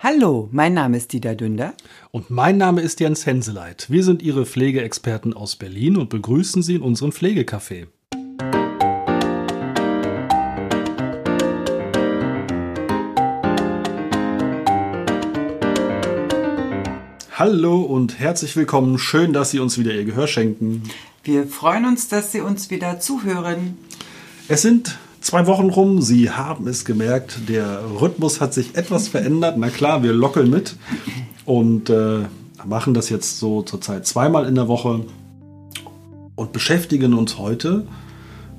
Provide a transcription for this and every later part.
Hallo, mein Name ist Dieter Dünder. Und mein Name ist Jens Henseleit. Wir sind Ihre Pflegeexperten aus Berlin und begrüßen Sie in unserem Pflegecafé. Hallo und herzlich willkommen. Schön, dass Sie uns wieder Ihr Gehör schenken. Wir freuen uns, dass Sie uns wieder zuhören. Es sind zwei Wochen rum. Sie haben es gemerkt, der Rhythmus hat sich etwas verändert. Na klar, wir lockeln mit und äh, machen das jetzt so zurzeit zweimal in der Woche und beschäftigen uns heute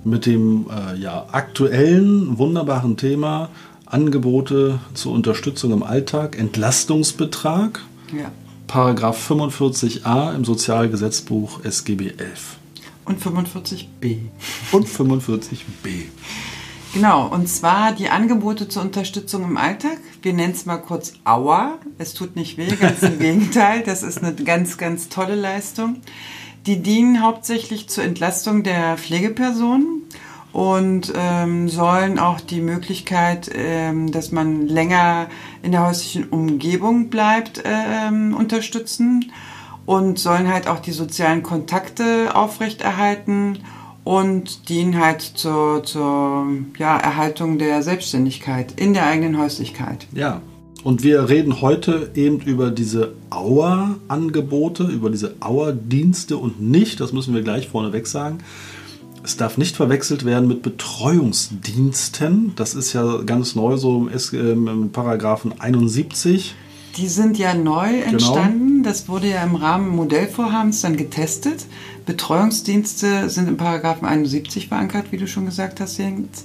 mit dem äh, ja, aktuellen, wunderbaren Thema Angebote zur Unterstützung im Alltag, Entlastungsbetrag. Ja. Paragraph 45a im Sozialgesetzbuch SGB 11. Und 45b. Und 45b. Genau, und zwar die Angebote zur Unterstützung im Alltag. Wir nennen es mal kurz Aua. Es tut nicht weh, ganz im Gegenteil. Das ist eine ganz, ganz tolle Leistung. Die dienen hauptsächlich zur Entlastung der Pflegepersonen und ähm, sollen auch die Möglichkeit, ähm, dass man länger in der häuslichen Umgebung bleibt, ähm, unterstützen und sollen halt auch die sozialen Kontakte aufrechterhalten und dienen halt zur, zur ja, Erhaltung der Selbstständigkeit in der eigenen Häuslichkeit. Ja, und wir reden heute eben über diese Auer-Angebote, über diese Auer-Dienste und nicht, das müssen wir gleich vorneweg sagen, es darf nicht verwechselt werden mit Betreuungsdiensten. Das ist ja ganz neu so im, im Paragraphen 71. Die sind ja neu genau. entstanden. Genau. Das wurde ja im Rahmen Modellvorhabens dann getestet. Betreuungsdienste sind im Paragraphen 71 verankert, wie du schon gesagt hast, Jens.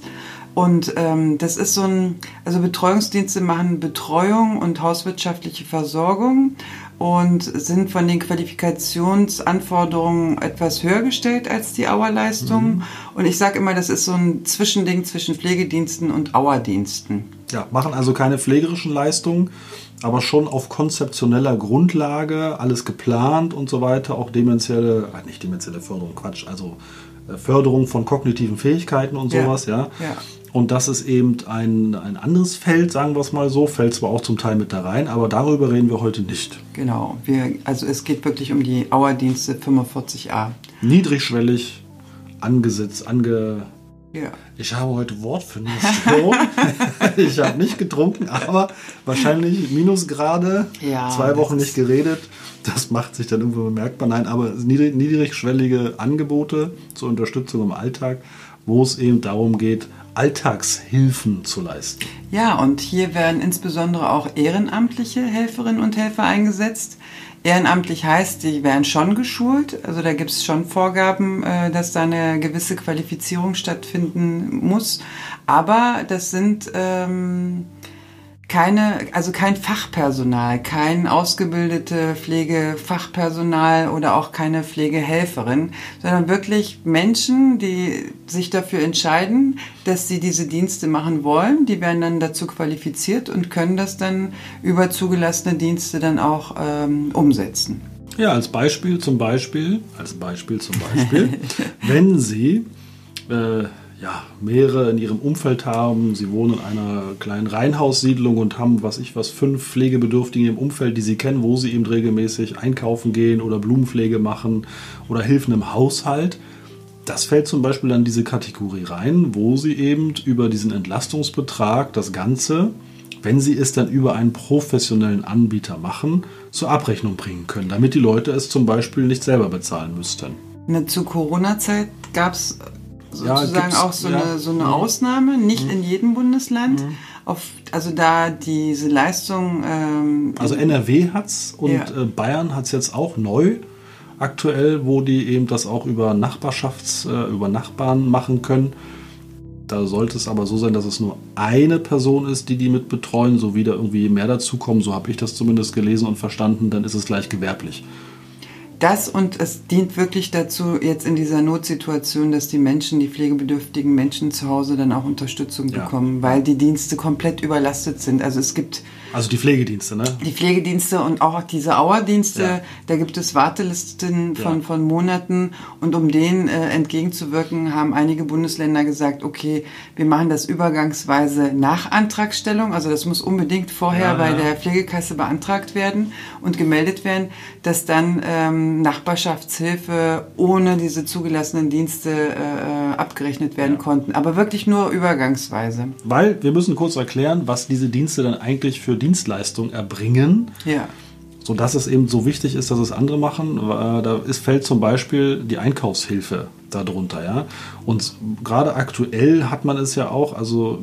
Und ähm, das ist so ein, also Betreuungsdienste machen Betreuung und hauswirtschaftliche Versorgung und sind von den Qualifikationsanforderungen etwas höher gestellt als die Auerleistung. Mhm. Und ich sage immer, das ist so ein Zwischending zwischen Pflegediensten und Auerdiensten. Ja, machen also keine pflegerischen Leistungen, aber schon auf konzeptioneller Grundlage, alles geplant und so weiter, auch demenzielle, äh, nicht demenzielle Förderung, Quatsch, also äh, Förderung von kognitiven Fähigkeiten und sowas, ja. ja. ja. Und das ist eben ein, ein anderes Feld, sagen wir es mal so, fällt zwar auch zum Teil mit da rein, aber darüber reden wir heute nicht. Genau, wir, also es geht wirklich um die Auerdienste 45a. Niedrigschwellig angesetzt, ange... Ja. Ich habe heute Wortfindungsstörung. ich habe nicht getrunken, aber wahrscheinlich Minusgrade, ja, zwei Wochen nicht geredet. Das macht sich dann irgendwo bemerkbar. Nein, aber niedrigschwellige Angebote zur Unterstützung im Alltag, wo es eben darum geht, Alltagshilfen zu leisten. Ja, und hier werden insbesondere auch ehrenamtliche Helferinnen und Helfer eingesetzt. Ehrenamtlich heißt, die werden schon geschult. Also da gibt es schon Vorgaben, äh, dass da eine gewisse Qualifizierung stattfinden muss. Aber das sind ähm, keine, also kein Fachpersonal, kein ausgebildete Pflegefachpersonal oder auch keine Pflegehelferin, sondern wirklich Menschen, die sich dafür entscheiden, dass sie diese Dienste machen wollen. Die werden dann dazu qualifiziert und können das dann über zugelassene Dienste dann auch ähm, umsetzen. Ja, als Beispiel zum Beispiel, als Beispiel zum Beispiel, wenn Sie äh, ja, mehrere in ihrem Umfeld haben. Sie wohnen in einer kleinen Reihenhaussiedlung und haben, was ich was, fünf Pflegebedürftige im Umfeld, die sie kennen, wo sie eben regelmäßig einkaufen gehen oder Blumenpflege machen oder Hilfen im Haushalt. Das fällt zum Beispiel an diese Kategorie rein, wo sie eben über diesen Entlastungsbetrag das Ganze, wenn sie es dann über einen professionellen Anbieter machen, zur Abrechnung bringen können, damit die Leute es zum Beispiel nicht selber bezahlen müssten. Zu Corona-Zeit gab es sozusagen ja, auch so ja. eine, so eine mhm. Ausnahme, nicht mhm. in jedem Bundesland. Mhm. Auf, also da diese Leistung. Ähm, also NRW hat es und ja. Äh, Bayern hat es jetzt auch neu aktuell, wo die eben das auch über Nachbarschafts-, äh, über Nachbarn machen können. Da sollte es aber so sein, dass es nur eine Person ist, die die mit betreuen, so wie da irgendwie mehr dazukommen. So habe ich das zumindest gelesen und verstanden. Dann ist es gleich gewerblich das und es dient wirklich dazu, jetzt in dieser Notsituation, dass die Menschen, die pflegebedürftigen Menschen zu Hause dann auch Unterstützung ja. bekommen, weil die Dienste komplett überlastet sind. Also es gibt Also die Pflegedienste, ne? Die Pflegedienste und auch diese Auerdienste, Ja. da gibt es Wartelisten von, Ja. von Monaten und um denen äh, entgegenzuwirken, haben einige Bundesländer gesagt, okay, wir machen das übergangsweise nach Antragstellung, also das muss unbedingt vorher Ja, bei der Pflegekasse beantragt werden und gemeldet werden, dass dann ähm, Nachbarschaftshilfe ohne diese zugelassenen Dienste äh, äh, abgerechnet werden konnten, aber wirklich nur übergangsweise. Weil wir müssen kurz erklären, was diese Dienste dann eigentlich für Dienstleistungen erbringen, Ja. sodass es eben so wichtig ist, dass es andere machen. Äh, Da ist, fällt zum Beispiel die Einkaufshilfe darunter. Ja? Und gerade aktuell hat man es ja auch, also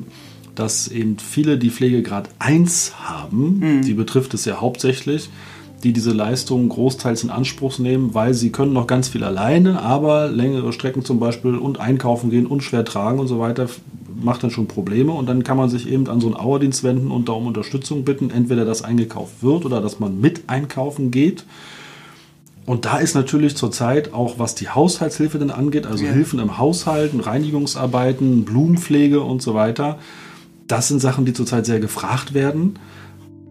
dass eben viele, die Pflegegrad 1 haben, die betrifft es ja hauptsächlich, die diese Leistungen großteils in Anspruch nehmen, weil sie können noch ganz viel alleine, aber längere Strecken zum Beispiel und einkaufen gehen und schwer tragen und so weiter macht dann schon Probleme und dann kann man sich eben an so einen Auerdienst wenden und da um Unterstützung bitten, entweder dass eingekauft wird oder dass man mit einkaufen geht. Und da ist natürlich zurzeit auch, was die Haushaltshilfe denn angeht, also Ja. Hilfen im Haushalten, Reinigungsarbeiten, Blumenpflege und so weiter, das sind Sachen, die zurzeit sehr gefragt werden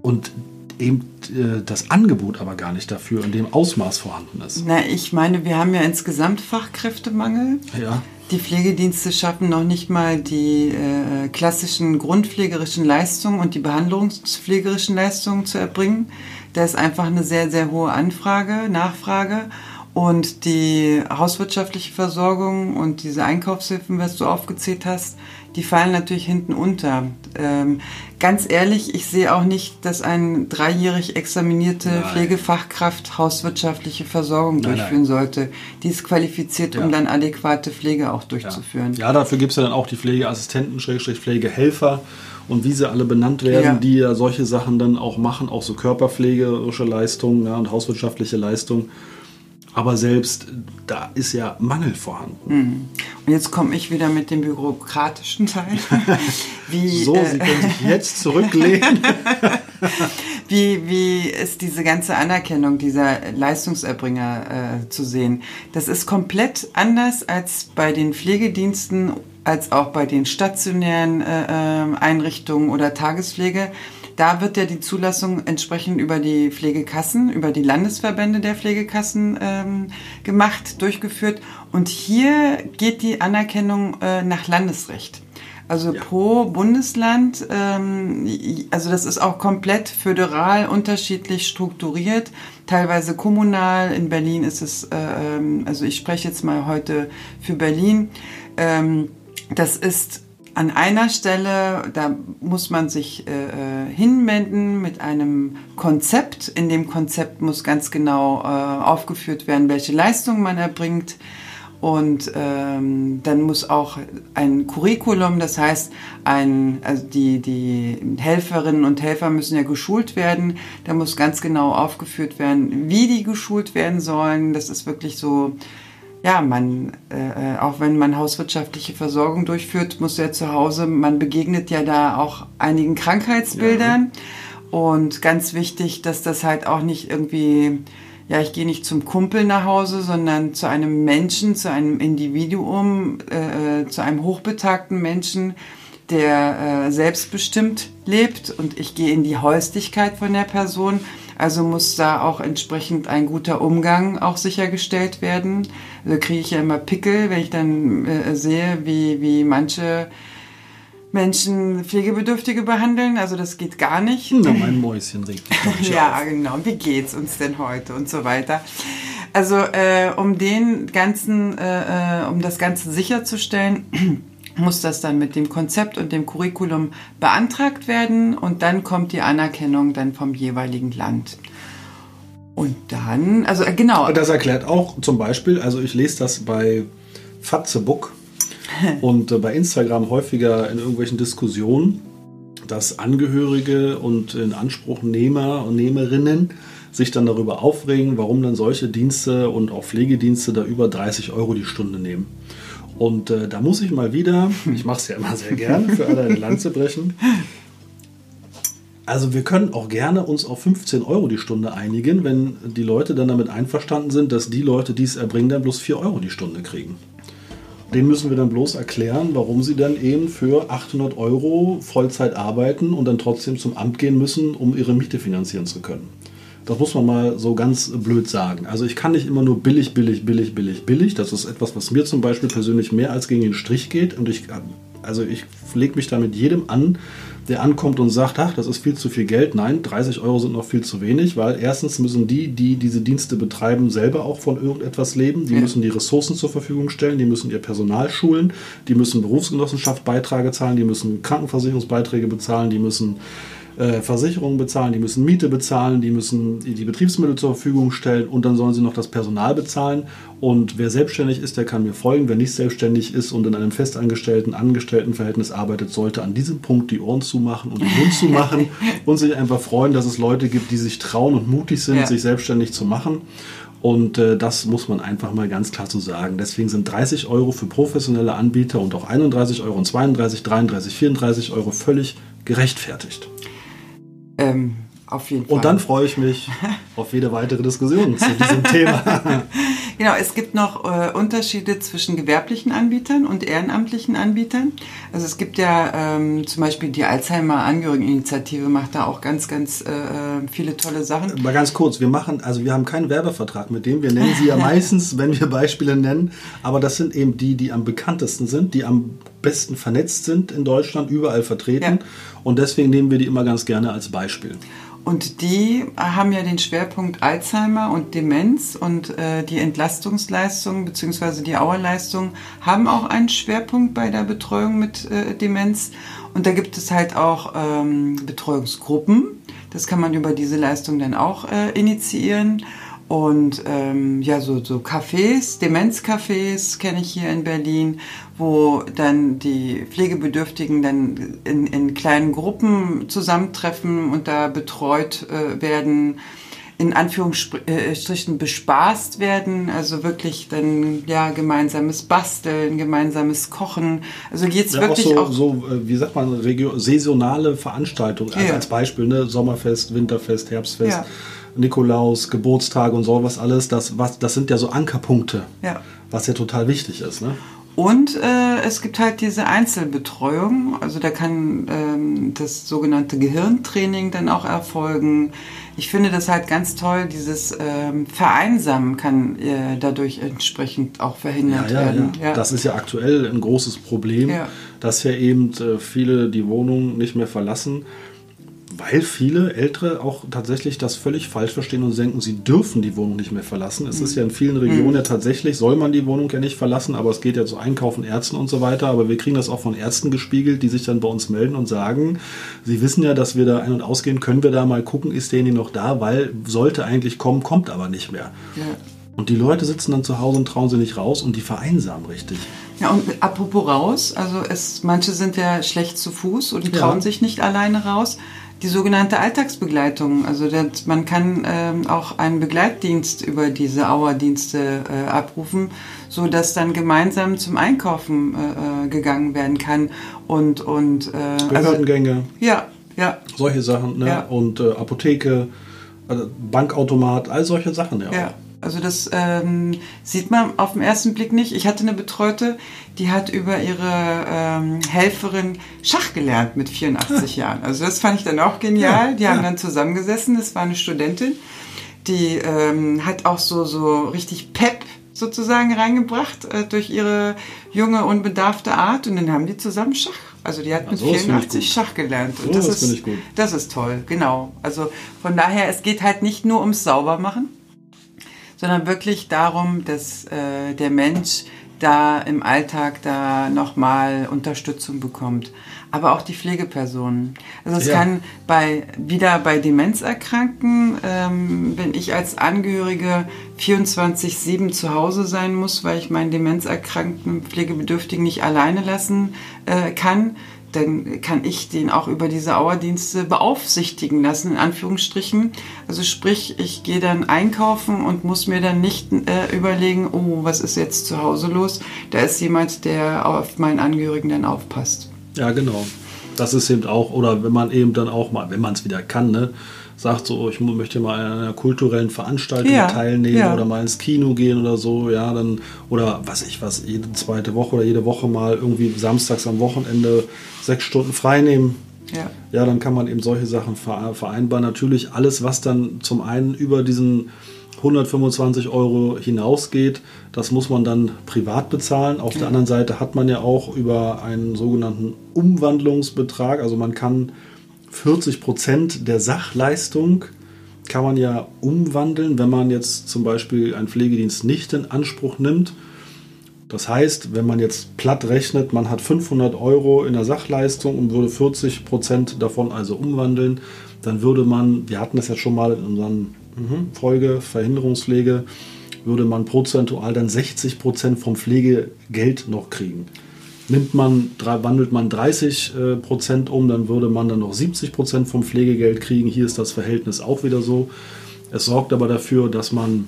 und eben äh, das Angebot aber gar nicht dafür in dem Ausmaß vorhanden ist. Na, ich meine, wir haben ja insgesamt Fachkräftemangel. Ja, Die Pflegedienste schaffen noch nicht mal die äh, klassischen grundpflegerischen Leistungen und die behandlungspflegerischen Leistungen zu erbringen. Da ist einfach eine sehr, sehr hohe Anfrage, Nachfrage. Und die hauswirtschaftliche Versorgung und diese Einkaufshilfen, was du aufgezählt hast, die fallen natürlich hinten unter. Ähm, ganz ehrlich, ich sehe auch nicht, dass eine dreijährig examinierte Nein. Pflegefachkraft hauswirtschaftliche Versorgung Nein, durchführen nein. sollte. Die ist qualifiziert, Ja. um dann adäquate Pflege auch durchzuführen. ja dafür gibt es ja dann auch die Pflegeassistenten, Schrägstrich Pflegehelfer und wie sie alle benannt werden, Ja. die ja solche Sachen dann auch machen, auch so körperpflegerische Leistungen ja, und hauswirtschaftliche Leistungen. Aber selbst da ist ja Mangel vorhanden. Und jetzt komme ich wieder mit dem bürokratischen Teil. Wie, So, äh, Sie können sich jetzt zurücklehnen. wie, wie ist diese ganze Anerkennung dieser Leistungserbringer äh, zu sehen? Das ist komplett anders als bei den Pflegediensten, als auch bei den stationären äh, ähm, Einrichtungen oder Tagespflege. Da wird ja die Zulassung entsprechend über die Pflegekassen, über die Landesverbände der Pflegekassen ähm, gemacht, durchgeführt. Und hier geht die Anerkennung äh, nach Landesrecht. Also pro Bundesland, ähm, also das ist auch komplett föderal unterschiedlich strukturiert, teilweise kommunal. In Berlin ist es, äh, ähm, also ich spreche jetzt mal heute für Berlin. Ähm, das ist an einer Stelle, da muss man sich äh, äh, hinwenden mit einem Konzept. In dem Konzept muss ganz genau äh, aufgeführt werden, welche Leistungen man erbringt. Und ähm, dann muss auch ein Curriculum, das heißt, ein, also die, die Helferinnen und Helfer müssen ja geschult werden. Da muss ganz genau aufgeführt werden, wie die geschult werden sollen. Das ist wirklich so, ja, man, äh, auch wenn man hauswirtschaftliche Versorgung durchführt, muss ja zu Hause, man begegnet ja da auch einigen Krankheitsbildern. Und ganz wichtig, dass das halt auch nicht irgendwie, ja, ich gehe nicht zum Kumpel nach Hause, sondern zu einem Menschen, zu einem Individuum, äh, zu einem hochbetagten Menschen, der äh, selbstbestimmt lebt und ich gehe in die Häuslichkeit von der Person. Also muss da auch entsprechend ein guter Umgang auch sichergestellt werden. Also kriege ich ja immer Pickel, wenn ich dann äh, sehe, wie, wie manche Menschen Pflegebedürftige behandeln. Also das geht gar nicht. Na, mein Mäuschen regt nicht Ja, auf. genau. Wie geht's uns denn heute und so weiter. Also äh, um den ganzen, äh, äh, um das Ganze sicherzustellen, muss das dann mit dem Konzept und dem Curriculum beantragt werden und dann kommt die Anerkennung dann vom jeweiligen Land. Und dann, also äh, genau. Das erklärt auch zum Beispiel, also ich lese das bei Fatzebook und äh, bei Instagram häufiger in irgendwelchen Diskussionen, dass Angehörige und in Anspruchnehmer und Nehmerinnen sich dann darüber aufregen, warum dann solche Dienste und auch Pflegedienste da über 30 Euro die Stunde nehmen. Und äh, da muss ich mal wieder, ich mache es ja immer sehr gerne, für alle eine Lanze brechen. Also wir können auch gerne uns auf 15 Euro die Stunde einigen, wenn die Leute dann damit einverstanden sind, dass die Leute, die es erbringen, dann bloß 4 Euro die Stunde kriegen. Den müssen wir dann bloß erklären, warum sie dann eben für 800 Euro Vollzeit arbeiten und dann trotzdem zum Amt gehen müssen, um ihre Miete finanzieren zu können. Das muss man mal so ganz blöd sagen. Also ich kann nicht immer nur billig, billig, billig, billig, billig. Das ist etwas, was mir zum Beispiel persönlich mehr als gegen den Strich geht. Und ich, also ich lege mich da mit jedem an, der ankommt und sagt, ach, das ist viel zu viel Geld. Nein, 30 Euro sind noch viel zu wenig, weil erstens müssen die, die diese Dienste betreiben, selber auch von irgendetwas leben. Die ja. müssen die Ressourcen zur Verfügung stellen, die müssen ihr Personal schulen, die müssen Berufsgenossenschaft Beiträge zahlen, die müssen Krankenversicherungsbeiträge bezahlen, die müssen äh, Versicherungen bezahlen, die müssen Miete bezahlen, die müssen die Betriebsmittel zur Verfügung stellen und dann sollen sie noch das Personal bezahlen. Und wer selbstständig ist, der kann mir folgen. Wer nicht selbstständig ist und in einem festangestellten Angestelltenverhältnis arbeitet, sollte an diesem Punkt die Ohren zumachen und den Mund zumachen und sich einfach freuen, dass es Leute gibt, die sich trauen und mutig sind, ja. sich selbstständig zu machen. Und äh, das muss man einfach mal ganz klar zu so sagen. Deswegen sind 30 Euro für professionelle Anbieter und auch 31 Euro und 32, 33, 34 Euro völlig gerechtfertigt. Ähm, auf jeden Fall. Und dann freue ich mich auf jede weitere Diskussion zu diesem Thema. Genau, es gibt noch äh, Unterschiede zwischen gewerblichen Anbietern und ehrenamtlichen Anbietern. Also es gibt ja ähm, zum Beispiel die Alzheimer-Angehörigeninitiative macht da auch ganz, ganz äh, äh, viele tolle Sachen. Mal ganz kurz, wir machen, also wir haben keinen Werbevertrag mit dem. Wir nennen sie ja meistens, wenn wir Beispiele nennen, aber das sind eben die, die am bekanntesten sind, die am besten vernetzt sind in Deutschland, überall vertreten. Ja. Und deswegen nehmen wir die immer ganz gerne als Beispiel. Und die haben ja den Schwerpunkt Alzheimer und Demenz und äh, die Entlastungsleistung bzw. die Auerleistung haben auch einen Schwerpunkt bei der Betreuung mit äh, Demenz. Und da gibt es halt auch ähm, Betreuungsgruppen. Das kann man über diese Leistung dann auch äh, initiieren. Und ähm, ja, so, so Cafés, Demenzcafés kenne ich hier in Berlin, wo dann die Pflegebedürftigen dann in, in kleinen Gruppen zusammentreffen und da betreut äh, werden, in Anführungsstrichen bespaßt werden, also wirklich dann ja gemeinsames Basteln, gemeinsames Kochen. Also geht's ja, wirklich auch so, auch so, äh, wie sagt man, regio saisonale Veranstaltungen, also ja. als Beispiel, ne? Sommerfest, Winterfest, Herbstfest. Ja Nikolaus, Geburtstage und sowas alles, das, was, das sind ja so Ankerpunkte, ja. was ja total wichtig ist. Ne? Und äh, es gibt halt diese Einzelbetreuung, also da kann ähm, das sogenannte Gehirntraining dann auch erfolgen. Ich finde das halt ganz toll, dieses ähm, Vereinsamen kann äh, dadurch entsprechend auch verhindert ja, ja, werden. Ja. Das ist ja aktuell ein großes Problem, dass ja eben äh, viele die Wohnung nicht mehr verlassen weil viele Ältere auch tatsächlich das völlig falsch verstehen und denken, sie dürfen die Wohnung nicht mehr verlassen. Es mhm. ist ja in vielen Regionen mhm. ja tatsächlich, soll man die Wohnung ja nicht verlassen, aber es geht ja zu Einkaufen, Ärzten und so weiter. Aber wir kriegen das auch von Ärzten gespiegelt, die sich dann bei uns melden und sagen, sie wissen ja, dass wir da ein- und ausgehen, können wir da mal gucken, ist derjenige noch da, weil sollte eigentlich kommen, kommt aber nicht mehr. Ja. Und die Leute sitzen dann zu Hause und trauen sie nicht raus und die vereinsamen richtig. Ja, und apropos raus, also es, manche sind ja schlecht zu Fuß und die trauen ja. sich nicht alleine raus die sogenannte Alltagsbegleitung. Also das, man kann ähm, auch einen Begleitdienst über diese Auerdienste äh, abrufen, so dass dann gemeinsam zum Einkaufen äh, äh gegangen werden kann und und äh, Behördengänge. Also, ja, ja. Solche Sachen, ne? Ja. Und äh, Apotheke, also Bankautomat, all solche Sachen, ja. ja. Also das ähm, sieht man auf den ersten Blick nicht. Ich hatte eine Betreute, die hat über ihre ähm, Helferin Schach gelernt mit 84 Jahren. Also das fand ich dann auch genial. Ja, die haben ja. dann zusammengesessen. Das war eine Studentin, die ähm, hat auch so so richtig Pep sozusagen reingebracht äh, durch ihre junge unbedarfte Art und dann haben die zusammen Schach. Also die hat ja, mit 84 Schach gelernt. Und so, das, das ist, das ist toll, genau. Also von daher, es geht halt nicht nur ums Saubermachen, sondern wirklich darum, dass äh, der Mensch da im Alltag da nochmal Unterstützung bekommt. Aber auch die Pflegepersonen. Also es ja. kann bei, wieder bei Demenzerkrankten, ähm, wenn ich als Angehörige 24-7 zu Hause sein muss, weil ich meinen Demenzerkrankten Pflegebedürftigen nicht alleine lassen äh, kann, dann kann ich den auch über diese Auerdienste beaufsichtigen lassen, in Anführungsstrichen. Also sprich, ich gehe dann einkaufen und muss mir dann nicht äh, überlegen, oh, was ist jetzt zu Hause los? Da ist jemand, der auf meinen Angehörigen dann aufpasst. Ja, genau. Das ist eben auch, oder wenn man eben dann auch mal, wenn man es wieder kann, ne, sagt so, ich möchte mal an einer kulturellen Veranstaltung ja, teilnehmen ja. oder mal ins Kino gehen oder so, ja, dann, oder was ich was, jede zweite Woche oder jede Woche mal irgendwie samstags am Wochenende sechs Stunden frei nehmen. Ja. ja, dann kann man eben solche Sachen vereinbaren. Natürlich alles, was dann zum einen über diesen 125 Euro hinausgeht, das muss man dann privat bezahlen. Auf der anderen Seite hat man ja auch über einen sogenannten Umwandlungsbetrag, also man kann 40 Prozent der Sachleistung kann man ja umwandeln, wenn man jetzt zum Beispiel einen Pflegedienst nicht in Anspruch nimmt. Das heißt, wenn man jetzt platt rechnet, man hat 500 Euro in der Sachleistung und würde 40 Prozent davon also umwandeln, dann würde man, wir hatten das ja schon mal in unseren mhm. Folge Verhinderungspflege, würde man prozentual dann 60 Prozent vom Pflegegeld noch kriegen. Nimmt man, wandelt man 30 äh, Prozent um, dann würde man dann noch 70 Prozent vom Pflegegeld kriegen. Hier ist das Verhältnis auch wieder so. Es sorgt aber dafür, dass man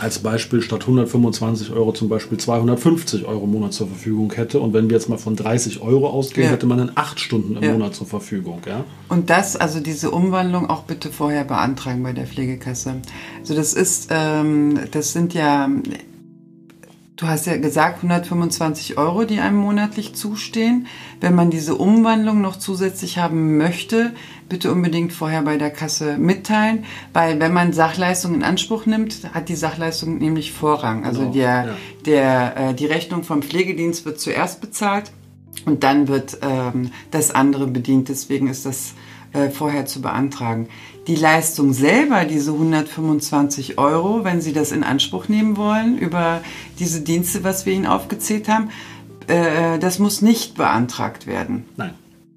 als Beispiel statt 125 Euro zum Beispiel 250 Euro im Monat zur Verfügung hätte. Und wenn wir jetzt mal von 30 Euro ausgehen, ja. hätte man dann 8 Stunden im ja. Monat zur Verfügung. Ja? Und das, also diese Umwandlung auch bitte vorher beantragen bei der Pflegekasse. Also das ist, ähm, das sind ja Du hast ja gesagt 125 Euro, die einem monatlich zustehen. Wenn man diese Umwandlung noch zusätzlich haben möchte, bitte unbedingt vorher bei der Kasse mitteilen, weil wenn man Sachleistung in Anspruch nimmt, hat die Sachleistung nämlich Vorrang. Also genau, der, ja. der, äh, die Rechnung vom Pflegedienst wird zuerst bezahlt und dann wird ähm, das andere bedient. Deswegen ist das äh, vorher zu beantragen. Die Leistung selber, diese 125 Euro, wenn Sie das in Anspruch nehmen wollen, über diese Dienste, was wir Ihnen aufgezählt haben, äh, das muss nicht beantragt werden. Nein.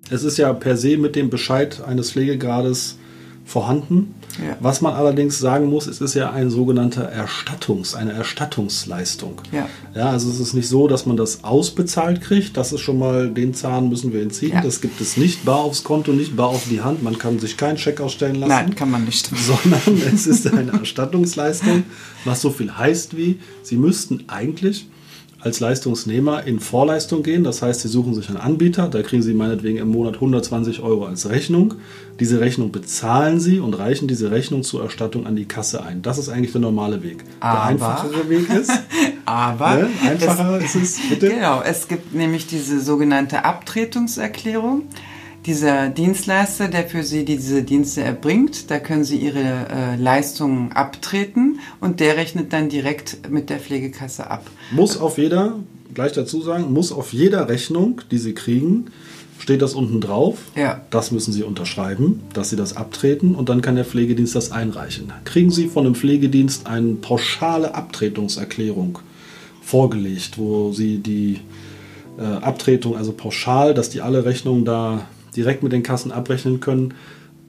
Es ist ja per se mit dem Bescheid eines Pflegegrades vorhanden. Ja. Was man allerdings sagen muss, es ist ja ein sogenannter Erstattungs, eine Erstattungsleistung. Ja. ja. Also es ist nicht so, dass man das ausbezahlt kriegt. Das ist schon mal, den Zahn müssen wir entziehen. Ja. Das gibt es nicht bar aufs Konto, nicht bar auf die Hand. Man kann sich keinen Scheck ausstellen lassen. Nein, kann man nicht. Sondern es ist eine Erstattungsleistung, was so viel heißt wie, Sie müssten eigentlich als Leistungsnehmer in Vorleistung gehen. Das heißt, Sie suchen sich einen Anbieter, da kriegen Sie meinetwegen im Monat 120 Euro als Rechnung. Diese Rechnung bezahlen Sie und reichen diese Rechnung zur Erstattung an die Kasse ein. Das ist eigentlich der normale Weg. Aber, der einfachere Weg ist. aber ne, einfacher es, ist es, bitte. Genau, es gibt nämlich diese sogenannte Abtretungserklärung dieser Dienstleister, der für Sie diese Dienste erbringt, da können Sie Ihre äh, Leistungen abtreten und der rechnet dann direkt mit der Pflegekasse ab. Muss auf jeder, gleich dazu sagen, muss auf jeder Rechnung, die Sie kriegen, steht das unten drauf. Ja. Das müssen Sie unterschreiben, dass Sie das abtreten und dann kann der Pflegedienst das einreichen. Kriegen Sie von dem Pflegedienst eine pauschale Abtretungserklärung vorgelegt, wo Sie die äh, Abtretung, also pauschal, dass die alle Rechnungen da direkt mit den Kassen abrechnen können.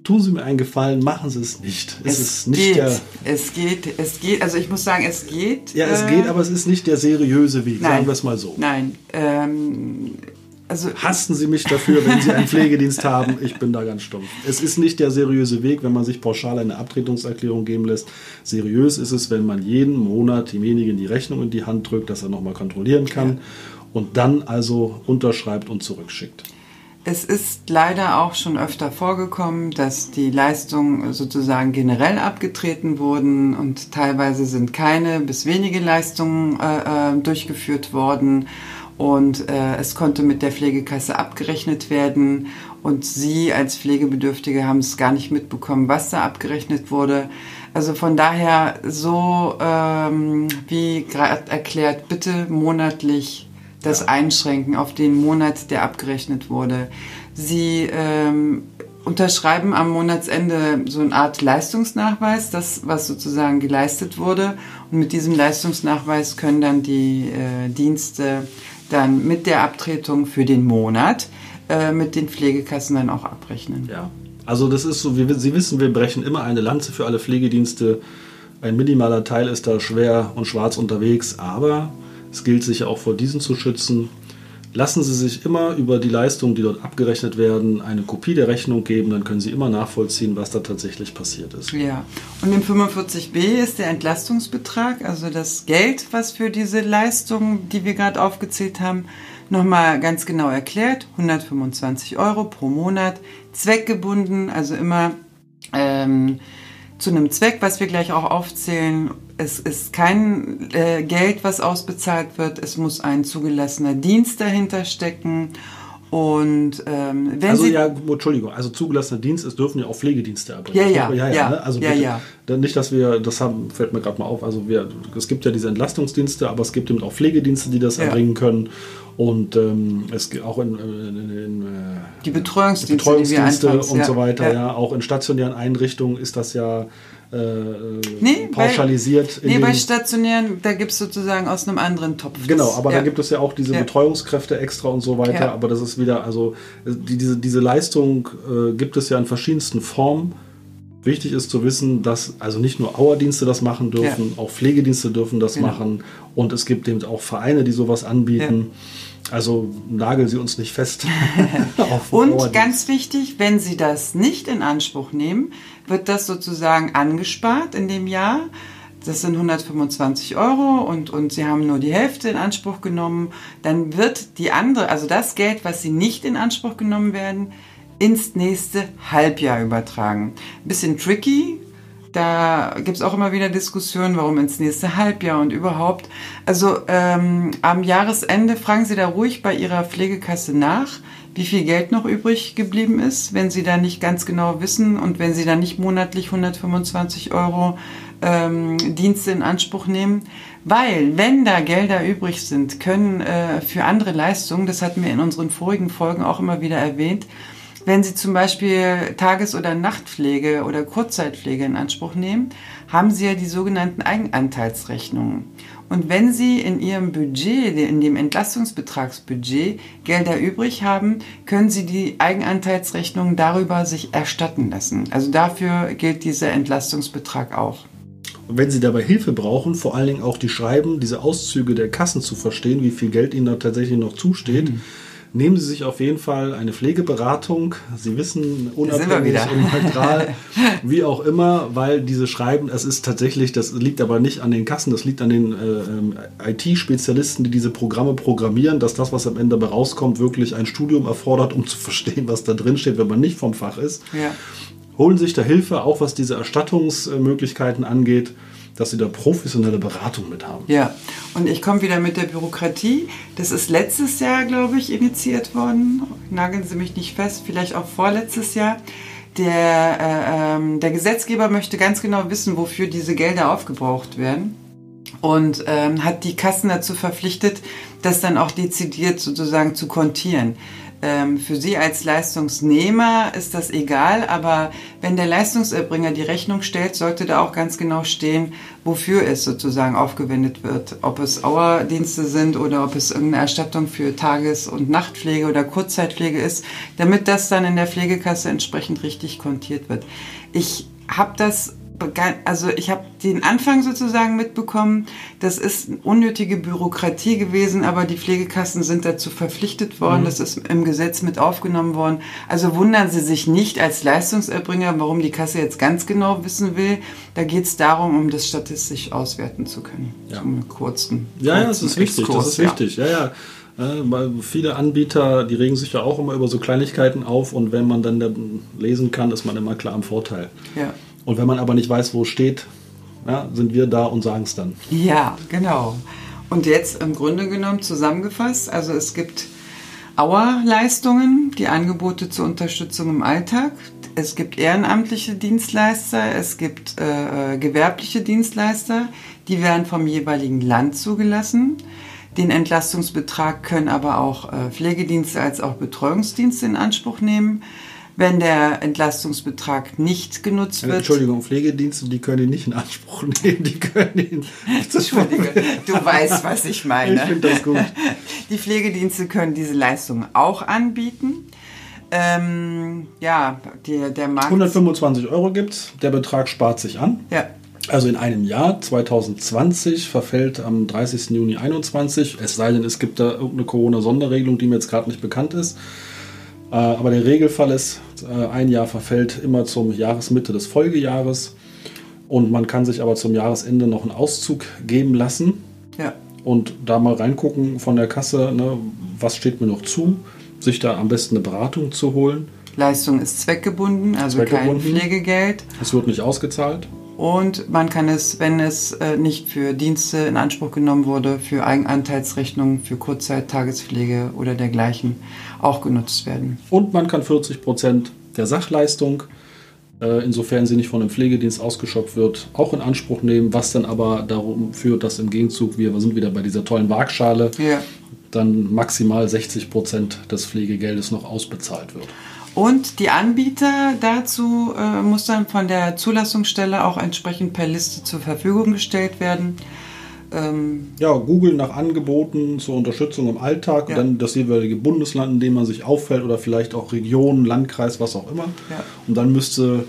Tun Sie mir einen Gefallen, machen Sie es nicht. Es, es ist nicht geht. der. Es geht, es geht. Also ich muss sagen, es geht. Ja, es äh, geht, aber es ist nicht der seriöse Weg. Nein, sagen wir es mal so. Nein. Ähm, also Hassen Sie mich dafür, wenn Sie einen Pflegedienst haben. Ich bin da ganz stumpf. Es ist nicht der seriöse Weg, wenn man sich pauschal eine Abtretungserklärung geben lässt. Seriös ist es, wenn man jeden Monat demjenigen die Rechnung in die Hand drückt, dass er nochmal kontrollieren kann ja. und dann also unterschreibt und zurückschickt. Es ist leider auch schon öfter vorgekommen, dass die Leistungen sozusagen generell abgetreten wurden und teilweise sind keine bis wenige Leistungen äh, äh, durchgeführt worden und äh, es konnte mit der Pflegekasse abgerechnet werden und Sie als Pflegebedürftige haben es gar nicht mitbekommen, was da abgerechnet wurde. Also von daher so ähm, wie gerade erklärt, bitte monatlich das ja. Einschränken auf den Monat, der abgerechnet wurde. Sie ähm, unterschreiben am Monatsende so eine Art Leistungsnachweis, das, was sozusagen geleistet wurde. Und mit diesem Leistungsnachweis können dann die äh, Dienste dann mit der Abtretung für den Monat äh, mit den Pflegekassen dann auch abrechnen. Ja, also das ist so, wie Sie wissen, wir brechen immer eine Lanze für alle Pflegedienste. Ein minimaler Teil ist da schwer und schwarz unterwegs, aber es gilt sich auch vor diesen zu schützen. Lassen Sie sich immer über die Leistungen, die dort abgerechnet werden, eine Kopie der Rechnung geben, dann können Sie immer nachvollziehen, was da tatsächlich passiert ist. Ja, und im 45b ist der Entlastungsbetrag, also das Geld, was für diese Leistungen, die wir gerade aufgezählt haben, nochmal ganz genau erklärt, 125 Euro pro Monat, zweckgebunden, also immer ähm, zu einem Zweck, was wir gleich auch aufzählen. Es ist kein äh, Geld, was ausbezahlt wird, es muss ein zugelassener Dienst dahinter stecken. Und ähm, wenn also Sie ja, Entschuldigung, also zugelassener Dienst, es dürfen ja auch Pflegedienste erbringen. Ja, ja, ja, ja, ne? Also ja, bitte, ja. nicht, dass wir, das haben, fällt mir gerade mal auf, also wir, es gibt ja diese Entlastungsdienste, aber es gibt eben auch Pflegedienste, die das Ja. erbringen können. Und ähm, es gibt auch in, in, in, äh, die Betreuungsdienste, Betreuungsdienste die anfangs, und ja, so weiter, ja. ja. Auch in stationären Einrichtungen ist das ja äh, Nee, pauschalisiert. Bei, nee, bei stationären, da gibt es sozusagen aus einem anderen Topf. Genau, aber ja. da gibt es ja auch diese Ja. Betreuungskräfte extra und so weiter. Ja. Aber das ist wieder, also die, diese, diese Leistung äh, gibt es ja in verschiedensten Formen. Wichtig ist zu wissen, dass also nicht nur Auerdienste das machen dürfen, auch Pflegedienste dürfen das Genau. machen. Und es gibt eben auch Vereine, die sowas anbieten. Also nageln Sie uns nicht fest. Und ganz wichtig, wenn Sie das nicht in Anspruch nehmen, wird das sozusagen angespart in dem Jahr. Das sind 125 Euro und, und Sie haben nur die Hälfte in Anspruch genommen. Dann wird die andere, also das Geld, was Sie nicht in Anspruch genommen werden, ins nächste Halbjahr übertragen. Bisschen tricky, da gibt es auch immer wieder Diskussionen, warum ins nächste Halbjahr und überhaupt. Also ähm, am Jahresende fragen Sie da ruhig bei Ihrer Pflegekasse nach, wie viel Geld noch übrig geblieben ist, wenn Sie da nicht ganz genau wissen und wenn Sie da nicht monatlich 125 Euro ähm, Dienste in Anspruch nehmen. Weil, wenn da Gelder übrig sind, können äh, für andere Leistungen, das hatten wir in unseren vorigen Folgen auch immer wieder erwähnt, wenn Sie zum Beispiel Tages- oder Nachtpflege oder Kurzzeitpflege in Anspruch nehmen, haben Sie ja die sogenannten Eigenanteilsrechnungen. Und wenn Sie in Ihrem Budget, in dem Entlastungsbetragsbudget, Gelder übrig haben, können Sie die Eigenanteilsrechnungen darüber sich erstatten lassen. Also dafür gilt dieser Entlastungsbetrag auch. Und wenn Sie dabei Hilfe brauchen, vor allen Dingen auch die Schreiben, diese Auszüge der Kassen zu verstehen, wie viel Geld Ihnen da tatsächlich noch zusteht, Mhm. Nehmen Sie sich auf jeden Fall eine Pflegeberatung. Sie wissen, unabhängig neutral, wie auch immer, weil diese Schreiben, es ist tatsächlich, das liegt aber nicht an den Kassen, das liegt an den äh, ähm, IT-Spezialisten, die diese Programme programmieren, dass das, was am Ende dabei rauskommt, wirklich ein Studium erfordert, um zu verstehen, was da drin steht, wenn man nicht vom Fach ist Ja. holen sich da Hilfe, auch was diese Erstattungsmöglichkeiten angeht, dass sie da professionelle Beratung mit haben. Ja, und ich komme wieder mit der Bürokratie. Das ist letztes Jahr, glaube ich, initiiert worden. Nageln Sie mich nicht fest, vielleicht auch vorletztes Jahr. Der, äh, ähm, der Gesetzgeber möchte ganz genau wissen, wofür diese Gelder aufgebraucht werden. Und ähm, hat die Kassen dazu verpflichtet, das dann auch dezidiert sozusagen zu kontieren. Ähm, für Sie als Leistungsnehmer ist das egal, aber wenn der Leistungserbringer die Rechnung stellt, sollte da auch ganz genau stehen, wofür es sozusagen aufgewendet wird. Ob es Auerdienste sind oder ob es irgendeine Erstattung für Tages- und Nachtpflege oder Kurzzeitpflege ist, damit das dann in der Pflegekasse entsprechend richtig kontiert wird. Ich habe das also ich habe den Anfang sozusagen mitbekommen. Das ist unnötige Bürokratie gewesen, aber die Pflegekassen sind dazu verpflichtet worden. Das ist im Gesetz mit aufgenommen worden. Also wundern Sie sich nicht als Leistungserbringer, warum die Kasse jetzt ganz genau wissen will. Da geht es darum, um das statistisch auswerten zu können. Ja. Zum kurzen. Ja, ja, das ist wichtig. Das ist ja. wichtig. Ja, ja. Äh, weil viele Anbieter, die regen sich ja auch immer über so Kleinigkeiten auf und wenn man dann, lesen kann, ist man immer klar am Vorteil. Ja. Und wenn man aber nicht weiß, wo steht, ja, sind wir da und sagen es dann. Ja, genau. Und jetzt im Grunde genommen zusammengefasst, also es gibt Auerleistungen, die Angebote zur Unterstützung im Alltag. Es gibt ehrenamtliche Dienstleister, es gibt äh, gewerbliche Dienstleister, die werden vom jeweiligen Land zugelassen. Den Entlastungsbetrag können aber auch äh, Pflegedienste als auch Betreuungsdienste in Anspruch nehmen. Wenn der Entlastungsbetrag nicht genutzt wird. Entschuldigung, Pflegedienste, die können ihn nicht in Anspruch nehmen. Die können ihn. Entschuldige, du weißt, was ich meine. Ich finde das gut. Die Pflegedienste können diese Leistungen auch anbieten. Ähm, ja, der, der Markt. 125 Euro gibt's. Der Betrag spart sich an. Ja, Also in einem Jahr, 2020, verfällt am 30. Juni 2021, es sei denn, es gibt da irgendeine Corona-Sonderregelung, die mir jetzt gerade nicht bekannt ist. Äh, Aber der Regelfall ist, äh, ein Jahr verfällt immer zum Jahresmitte des Folgejahres und man kann sich aber zum Jahresende noch einen Auszug geben lassen. ja. und da mal reingucken von der Kasse, ne, was steht mir noch zu, sich da am besten eine Beratung zu holen. Leistung ist zweckgebunden, also Zweckgebunden. kein Pflegegeld. Es wird nicht ausgezahlt. Und man kann es, wenn es äh, nicht für Dienste in Anspruch genommen wurde, für Eigenanteilsrechnungen, für Kurzzeit, Tagespflege oder dergleichen auch genutzt werden. Und man kann 40 Prozent der Sachleistung, äh, insofern sie nicht von einem Pflegedienst ausgeschöpft wird, auch in Anspruch nehmen, was dann aber darum führt, dass im Gegenzug, wir sind wieder bei dieser tollen Waagschale, Ja. dann maximal 60 Prozent des Pflegegeldes noch ausbezahlt wird. Und die Anbieter dazu äh, muss dann von der Zulassungsstelle auch entsprechend per Liste zur Verfügung gestellt werden. Ähm, Ja, Google nach Angeboten zur Unterstützung im Alltag Ja. und dann das jeweilige Bundesland, in dem man sich auffällt oder vielleicht auch Region, Landkreis, was auch immer. Ja. Und dann müsste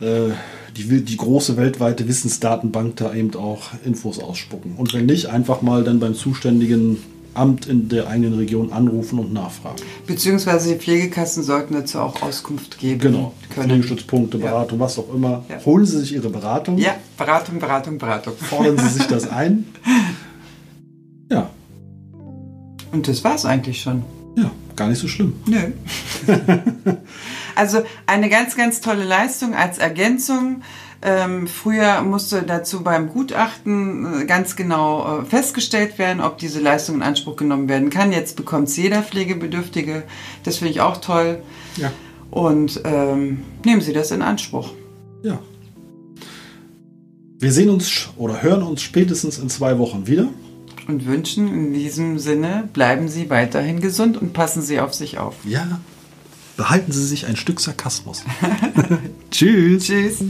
äh, die, die große weltweite Wissensdatenbank da eben auch Infos ausspucken. Und wenn nicht, einfach mal dann beim zuständigen Amt in der eigenen Region anrufen und nachfragen. beziehungsweise die Pflegekassen sollten dazu auch Auskunft geben Genau. können. Pflegestützpunkte, Ja. Beratung, was auch immer. Ja. Holen Sie sich Ihre Beratung, Ja, Beratung, Beratung, Beratung. fordern Sie sich das ein. Ja, Und das war's eigentlich schon. ja, gar nicht so schlimm. Nö. also eine ganz, ganz tolle Leistung als Ergänzung. Ähm, früher musste dazu beim Gutachten äh, ganz genau äh, festgestellt werden, ob diese Leistung in Anspruch genommen werden kann. Jetzt bekommt es jeder Pflegebedürftige. Das finde ich auch toll. Ja. Und ähm, nehmen Sie das in Anspruch. Ja. Wir sehen uns oder hören uns spätestens in zwei Wochen wieder. Und wünschen in diesem Sinne, bleiben Sie weiterhin gesund und passen Sie auf sich auf. Ja. Behalten Sie sich ein Stück Sarkasmus. Tschüss. Tschüss.